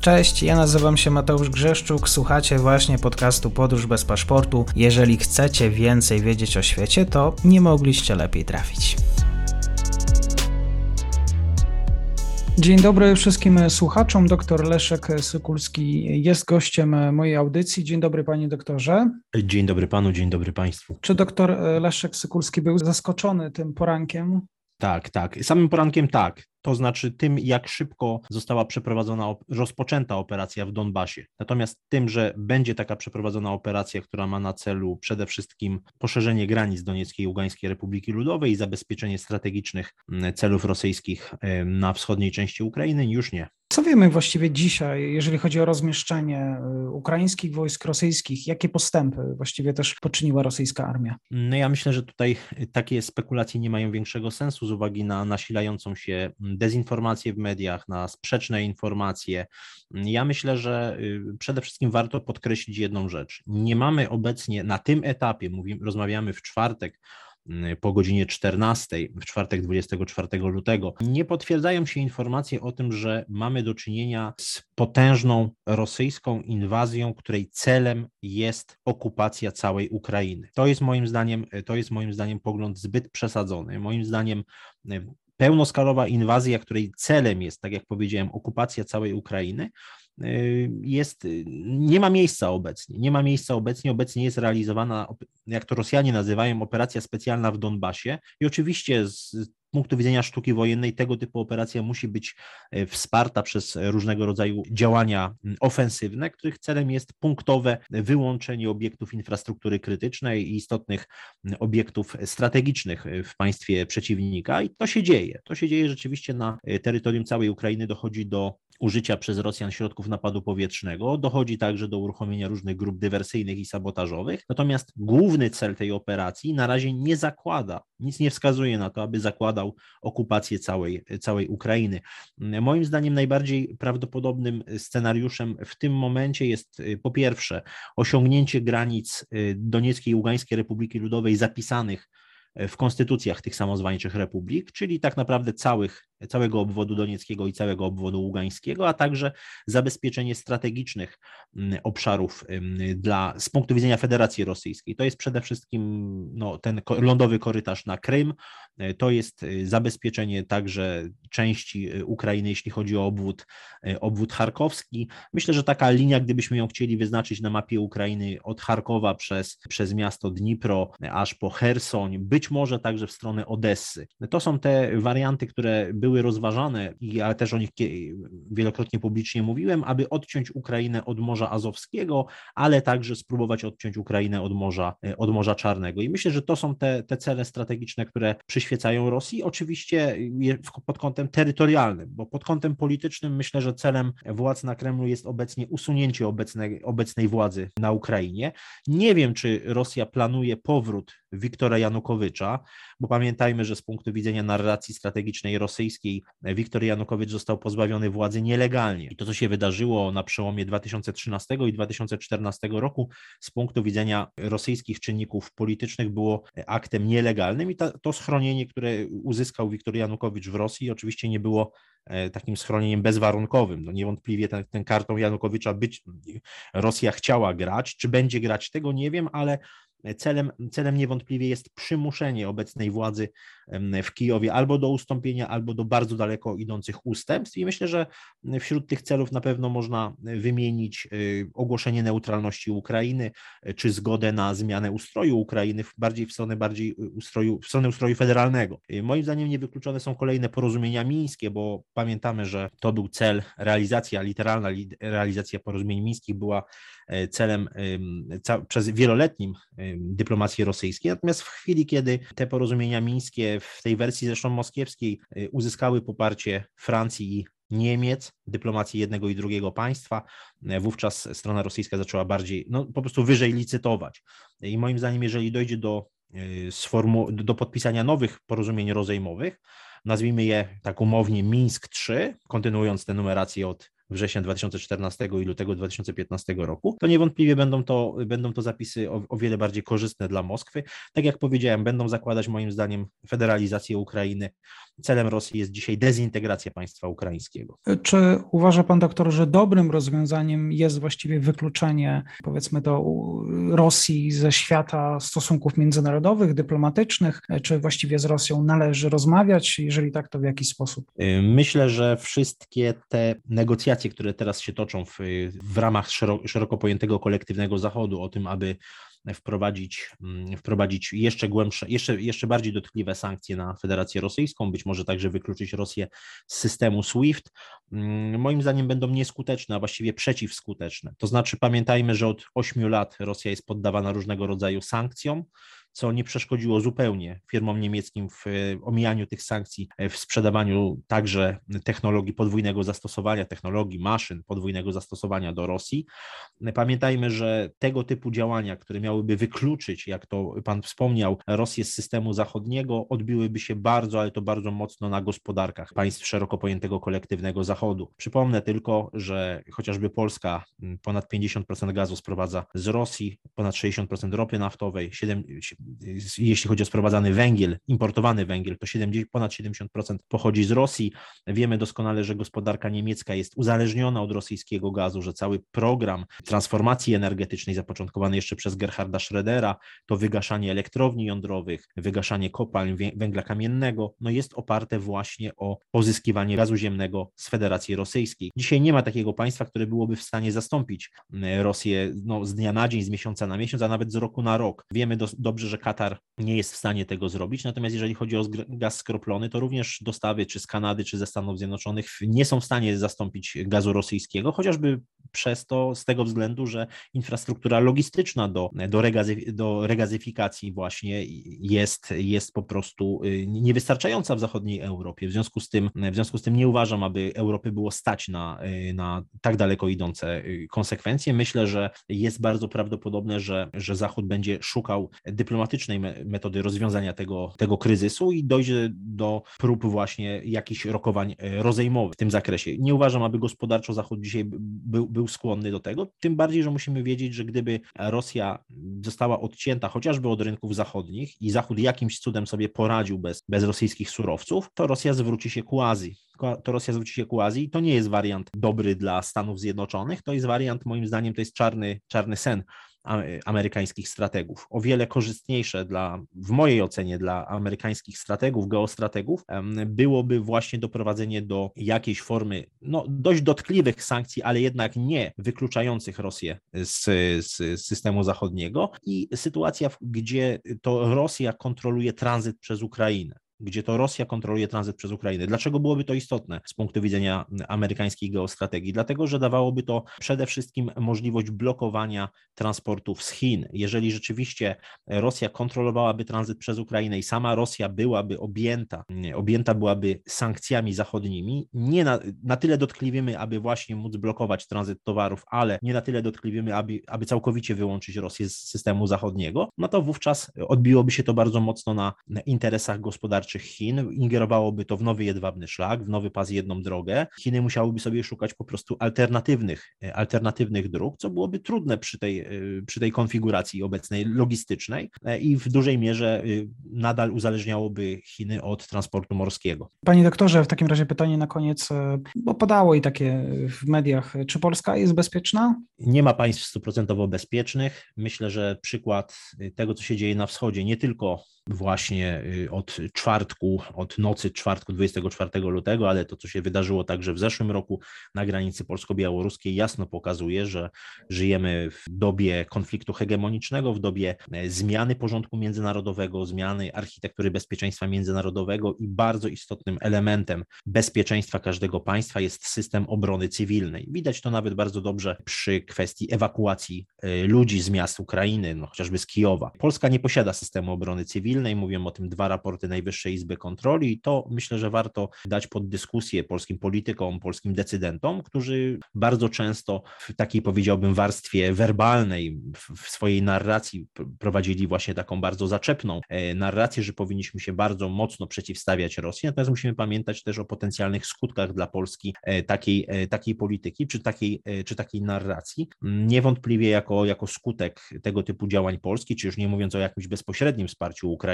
Cześć, ja nazywam się Mateusz Grzeszczuk, słuchacie właśnie podcastu Podróż bez paszportu. Jeżeli chcecie więcej wiedzieć o świecie, to nie mogliście lepiej trafić. Dzień dobry wszystkim słuchaczom. Doktor Leszek Sykulski jest gościem mojej audycji. Dzień dobry panie doktorze. Dzień dobry panu, dzień dobry państwu. Czy doktor Leszek Sykulski był zaskoczony tym porankiem? Tak, tak. Samym porankiem tak to znaczy tym, jak szybko została przeprowadzona, rozpoczęta operacja w Donbasie. Natomiast tym, że będzie taka przeprowadzona operacja, która ma na celu przede wszystkim poszerzenie granic Donieckiej i Ługańskiej Republiki Ludowej i zabezpieczenie strategicznych mm, celów rosyjskich na wschodniej części Ukrainy, już nie. Co wiemy właściwie dzisiaj, jeżeli chodzi o rozmieszczenie y, ukraińskich wojsk rosyjskich? Jakie postępy właściwie też poczyniła rosyjska armia? No ja myślę, że tutaj takie spekulacje nie mają większego sensu z uwagi na nasilającą się dezinformację w mediach, na sprzeczne informacje. Ja myślę, że y, przede wszystkim warto podkreślić jedną rzecz. Nie mamy obecnie na tym etapie, mówimy, rozmawiamy w czwartek, y, po godzinie 14, w czwartek 24 lutego, nie potwierdzają się informacje o tym, że mamy do czynienia z potężną rosyjską inwazją, której celem jest okupacja całej Ukrainy. To jest moim zdaniem, to jest moim zdaniem pogląd zbyt przesadzony. Moim zdaniem y, pełnoskalowa inwazja, której celem jest, tak jak powiedziałem, okupacja całej Ukrainy, y, jest, nie ma miejsca obecnie. Nie ma miejsca obecnie. Obecnie jest realizowana, jak to Rosjanie nazywają, operacja specjalna w Donbasie. I oczywiście z punktu widzenia sztuki wojennej tego typu operacja musi być e, wsparta przez różnego rodzaju działania ofensywne, których celem jest punktowe wyłączenie obiektów infrastruktury krytycznej i istotnych obiektów strategicznych w państwie przeciwnika. I to się dzieje. To się dzieje rzeczywiście na terytorium całej Ukrainy. Dochodzi do użycia przez Rosjan środków napadu powietrznego. Dochodzi także do uruchomienia różnych grup dywersyjnych i sabotażowych. Natomiast główny cel tej operacji na razie nie zakłada, nic nie wskazuje na to, aby zakładał okupację całej, całej Ukrainy. Moim zdaniem najbardziej prawdopodobnym scenariuszem w tym momencie jest y, po pierwsze osiągnięcie granic y, Donieckiej i Ługańskiej Republiki Ludowej zapisanych w konstytucjach tych samozwańczych republik, czyli tak naprawdę całych całego obwodu donieckiego i całego obwodu ługańskiego, a także zabezpieczenie strategicznych mm, obszarów dla, z punktu widzenia Federacji Rosyjskiej. To jest przede wszystkim no, ten lądowy korytarz na Krym, to jest e, zabezpieczenie także części e, Ukrainy, jeśli chodzi o obwód, obwód charkowski. Myślę, że taka linia, gdybyśmy ją chcieli wyznaczyć na mapie Ukrainy od Charkowa przez, przez miasto Dnipro aż po Hersoń, być może także w stronę Odessy. To są te warianty, które były były rozważane, ja też o nich wielokrotnie publicznie mówiłem, aby odciąć Ukrainę od Morza Azowskiego, ale także spróbować odciąć Ukrainę od Morza, e, od Morza Czarnego. I myślę, że to są te, te cele strategiczne, które przyświecają Rosji. Oczywiście pod kątem terytorialnym, bo pod kątem politycznym myślę, że celem władz na Kremlu jest obecnie usunięcie obecnej, obecnej władzy na Ukrainie. Nie wiem, czy Rosja planuje powrót Wiktora Janukowycza, bo pamiętajmy, że z punktu widzenia narracji strategicznej rosyjskiej Wiktor Janukowicz został pozbawiony władzy nielegalnie. I to, co się wydarzyło na przełomie 2013 i 2014 roku, z punktu widzenia rosyjskich czynników politycznych było aktem nielegalnym i to, to schronienie, które uzyskał Wiktor Janukowicz w Rosji, oczywiście nie było e, takim schronieniem bezwarunkowym. No niewątpliwie ten, ten kartą Janukowicza być Rosja chciała grać, czy będzie grać, tego nie wiem, ale Celem, celem niewątpliwie jest przymuszenie obecnej władzy w Kijowie albo do ustąpienia, albo do bardzo daleko idących ustępstw. I myślę, że wśród tych celów na pewno można wymienić y, ogłoszenie neutralności Ukrainy, y, czy zgodę na zmianę ustroju Ukrainy bardziej w stronę bardziej ustroju, w stronę ustroju federalnego. Y, moim zdaniem niewykluczone są kolejne porozumienia mińskie, bo pamiętamy, że to był cel, realizacja, literalna realizacja porozumień mińskich była e, celem przez wieloletnim dyplomacji rosyjskiej. Natomiast w chwili, kiedy te porozumienia mińskie w tej wersji zresztą moskiewskiej y, uzyskały poparcie Francji i Niemiec, dyplomacji jednego i drugiego państwa, y, wówczas strona rosyjska zaczęła bardziej, no po prostu wyżej licytować. I moim zdaniem, jeżeli dojdzie do, y, do podpisania nowych porozumień rozejmowych, nazwijmy je tak umownie Mińsk 3, kontynuując tę numerację od września 2014 i lutego 2015 roku, to niewątpliwie będą to, będą to zapisy o, o wiele bardziej korzystne dla Moskwy. Tak jak powiedziałem, będą zakładać moim zdaniem federalizację Ukrainy. Celem Rosji jest dzisiaj dezintegracja państwa ukraińskiego. Czy uważa pan doktor, że dobrym rozwiązaniem jest właściwie wykluczenie, powiedzmy, do Rosji ze świata stosunków międzynarodowych, dyplomatycznych? Czy właściwie z Rosją należy rozmawiać? Jeżeli tak, to w jaki sposób? Myślę, że wszystkie te negocjacje, które teraz się toczą w, w ramach szeroko pojętego kolektywnego Zachodu, o tym, aby wprowadzić, mm, wprowadzić jeszcze głębsze, jeszcze, jeszcze bardziej dotkliwe sankcje na Federację Rosyjską, być może także wykluczyć Rosję z systemu SWIFT, mm, moim zdaniem będą nieskuteczne, a właściwie przeciwskuteczne. To znaczy pamiętajmy, że od 8 lat Rosja jest poddawana różnego rodzaju sankcjom, co nie przeszkodziło zupełnie firmom niemieckim w e, omijaniu tych sankcji, e, w sprzedawaniu także technologii podwójnego zastosowania, technologii maszyn podwójnego zastosowania do Rosji. Pamiętajmy, że tego typu działania, które miałyby wykluczyć, jak to Pan wspomniał, Rosję z systemu zachodniego, odbiłyby się bardzo, ale to bardzo mocno na gospodarkach państw szeroko pojętego kolektywnego Zachodu. Przypomnę tylko, że chociażby Polska ponad 50% gazu sprowadza z Rosji, ponad 60% ropy naftowej, 7, jeśli chodzi o sprowadzany węgiel, importowany węgiel, to 70, ponad 70% pochodzi z Rosji. Wiemy doskonale, że gospodarka niemiecka jest uzależniona od rosyjskiego gazu, że cały program transformacji energetycznej zapoczątkowany jeszcze przez Gerharda Schrödera, to wygaszanie elektrowni jądrowych, wygaszanie kopalń węgla kamiennego, no jest oparte właśnie o pozyskiwanie gazu ziemnego z Federacji Rosyjskiej. Dzisiaj nie ma takiego państwa, które byłoby w stanie zastąpić mm, Rosję no, z dnia na dzień, z miesiąca na miesiąc, a nawet z roku na rok. Wiemy do, dobrze, że Katar nie jest w stanie tego zrobić, natomiast jeżeli chodzi o gaz skroplony, to również dostawy czy z Kanady, czy ze Stanów Zjednoczonych nie są w stanie zastąpić gazu rosyjskiego, chociażby przez to, z tego względu, że infrastruktura logistyczna do, do, regazy, do regazyfikacji właśnie jest, jest po prostu y, niewystarczająca w zachodniej Europie. W związku z tym, w związku z tym nie uważam, aby Europy było stać na, y, na tak daleko idące y, konsekwencje. Myślę, że jest bardzo prawdopodobne, że, że Zachód będzie szukał dyplomatycznej metody rozwiązania tego, tego kryzysu i dojdzie do prób właśnie jakichś rokowań rozejmowych w tym zakresie. Nie uważam, aby gospodarczo Zachód dzisiaj był, był skłonny do tego, tym bardziej, że musimy wiedzieć, że gdyby Rosja została odcięta chociażby od rynków zachodnich i Zachód jakimś cudem sobie poradził bez, bez rosyjskich surowców, to Rosja zwróci się ku Azji to Rosja zwróci się ku Azji. To nie jest wariant dobry dla Stanów Zjednoczonych, to jest wariant, moim zdaniem, to jest czarny, czarny sen amerykańskich strategów. O wiele korzystniejsze dla, w mojej ocenie, dla amerykańskich strategów, geostrategów, byłoby właśnie doprowadzenie do jakiejś formy no, dość dotkliwych sankcji, ale jednak nie wykluczających Rosję z, z systemu zachodniego i sytuacja, gdzie to Rosja kontroluje tranzyt przez Ukrainę gdzie to Rosja kontroluje tranzyt przez Ukrainę. Dlaczego byłoby to istotne z punktu widzenia amerykańskiej geostrategii? Dlatego, że dawałoby to przede wszystkim możliwość blokowania transportów z Chin. Jeżeli rzeczywiście Rosja kontrolowałaby tranzyt przez Ukrainę i sama Rosja byłaby objęta, objęta byłaby sankcjami zachodnimi, nie na, na tyle dotkliwymi, aby właśnie móc blokować tranzyt towarów, ale nie na tyle dotkliwymi, aby, aby całkowicie wyłączyć Rosję z systemu zachodniego, no to wówczas odbiłoby się to bardzo mocno na, na interesach gospodarczych gospodarczych Chin, ingerowałoby to w nowy jedwabny szlak, w nowy pas jedną drogę. Chiny musiałyby sobie szukać po prostu alternatywnych, e, alternatywnych dróg, co byłoby trudne przy tej, e, przy tej konfiguracji obecnej logistycznej e, i w dużej mierze nadal uzależniałoby Chiny od transportu morskiego. Panie doktorze, w takim razie pytanie na koniec, bo padało i takie w mediach, czy Polska jest bezpieczna? Nie ma państw stuprocentowo bezpiecznych. Myślę, że przykład tego, co się dzieje na wschodzie, nie tylko właśnie y, od czwartku, od nocy czwartku 24 lutego, ale to, co się wydarzyło także w zeszłym roku na granicy polsko-białoruskiej, jasno pokazuje, że żyjemy w dobie konfliktu hegemonicznego, w dobie e, zmiany porządku międzynarodowego, zmiany architektury bezpieczeństwa międzynarodowego i bardzo istotnym elementem bezpieczeństwa każdego państwa jest system obrony cywilnej. Widać to nawet bardzo dobrze przy kwestii ewakuacji e, ludzi z miast Ukrainy, no chociażby z Kijowa. Polska nie posiada systemu obrony cywilnej, cywilnej, mówią o tym dwa raporty Najwyższej Izby Kontroli i to myślę, że warto dać pod dyskusję polskim politykom, polskim decydentom, którzy bardzo często w takiej powiedziałbym warstwie werbalnej, w swojej narracji prowadzili właśnie taką bardzo zaczepną e, narrację, że powinniśmy się bardzo mocno przeciwstawiać Rosji, natomiast musimy pamiętać też o potencjalnych skutkach dla Polski e, takiej, e, takiej polityki czy takiej, czy takiej narracji. Niewątpliwie jako, jako skutek tego typu działań Polski, czy już nie mówiąc o jakimś bezpośrednim wsparciu Ukrainy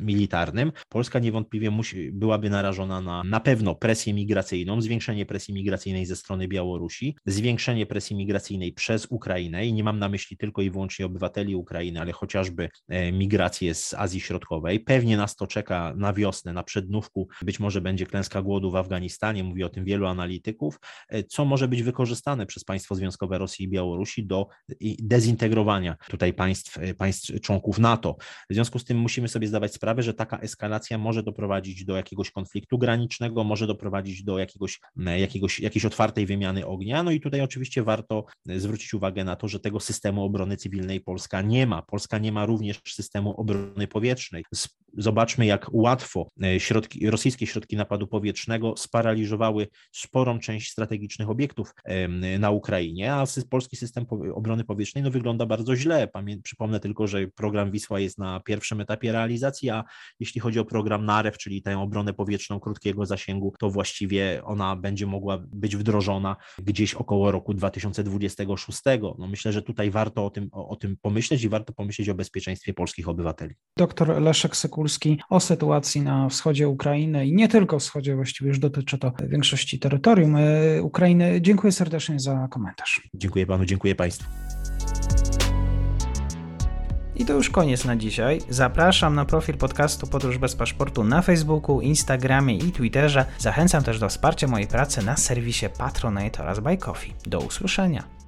militarnym, Polska niewątpliwie musi, byłaby narażona na na pewno presję migracyjną, zwiększenie presji migracyjnej ze strony Białorusi, zwiększenie presji migracyjnej przez Ukrainę i nie mam na myśli tylko i wyłącznie obywateli Ukrainy, ale chociażby e, migrację z Azji Środkowej. Pewnie nas to czeka na wiosnę, na przednówku, być może będzie klęska głodu w Afganistanie, mówi o tym wielu analityków, e, co może być wykorzystane przez państwo związkowe Rosji i Białorusi do dezintegrowania tutaj państw, e, państw członków NATO. W związku z tym musimy sobie zdawać sprawę, że taka eskalacja może doprowadzić do jakiegoś konfliktu granicznego, może doprowadzić do jakiegoś, jakiegoś, jakiejś otwartej wymiany ognia. No i tutaj oczywiście warto zwrócić uwagę na to, że tego systemu obrony cywilnej Polska nie ma. Polska nie ma również systemu obrony powietrznej. Zobaczmy, jak łatwo e, środki, rosyjskie środki napadu powietrznego sparaliżowały sporą część strategicznych obiektów na Ukrainie, a polski system obrony powietrznej no, wygląda bardzo źle. Pamię przypomnę tylko, że program Wisła jest na pierwszym etapie realizacji, a jeśli chodzi o program NAREW, czyli tę obronę powietrzną krótkiego zasięgu, to właściwie ona będzie mogła być wdrożona gdzieś około roku 2026. No myślę, że tutaj warto o tym, o, o tym pomyśleć i warto pomyśleć o bezpieczeństwie polskich obywateli. Doktor Leszek O sytuacji na wschodzie Ukrainy i nie tylko wschodzie, właściwie już dotyczy to większości terytorium e, Ukrainy. Dziękuję serdecznie za komentarz. Dziękuję panu, dziękuję państwu. I to już koniec na dzisiaj. Zapraszam na profil podcastu Podróż bez paszportu na Facebooku, Instagramie i Twitterze. Zachęcam też do wsparcia mojej pracy na serwisie Patronite oraz Buy Coffee. Do usłyszenia.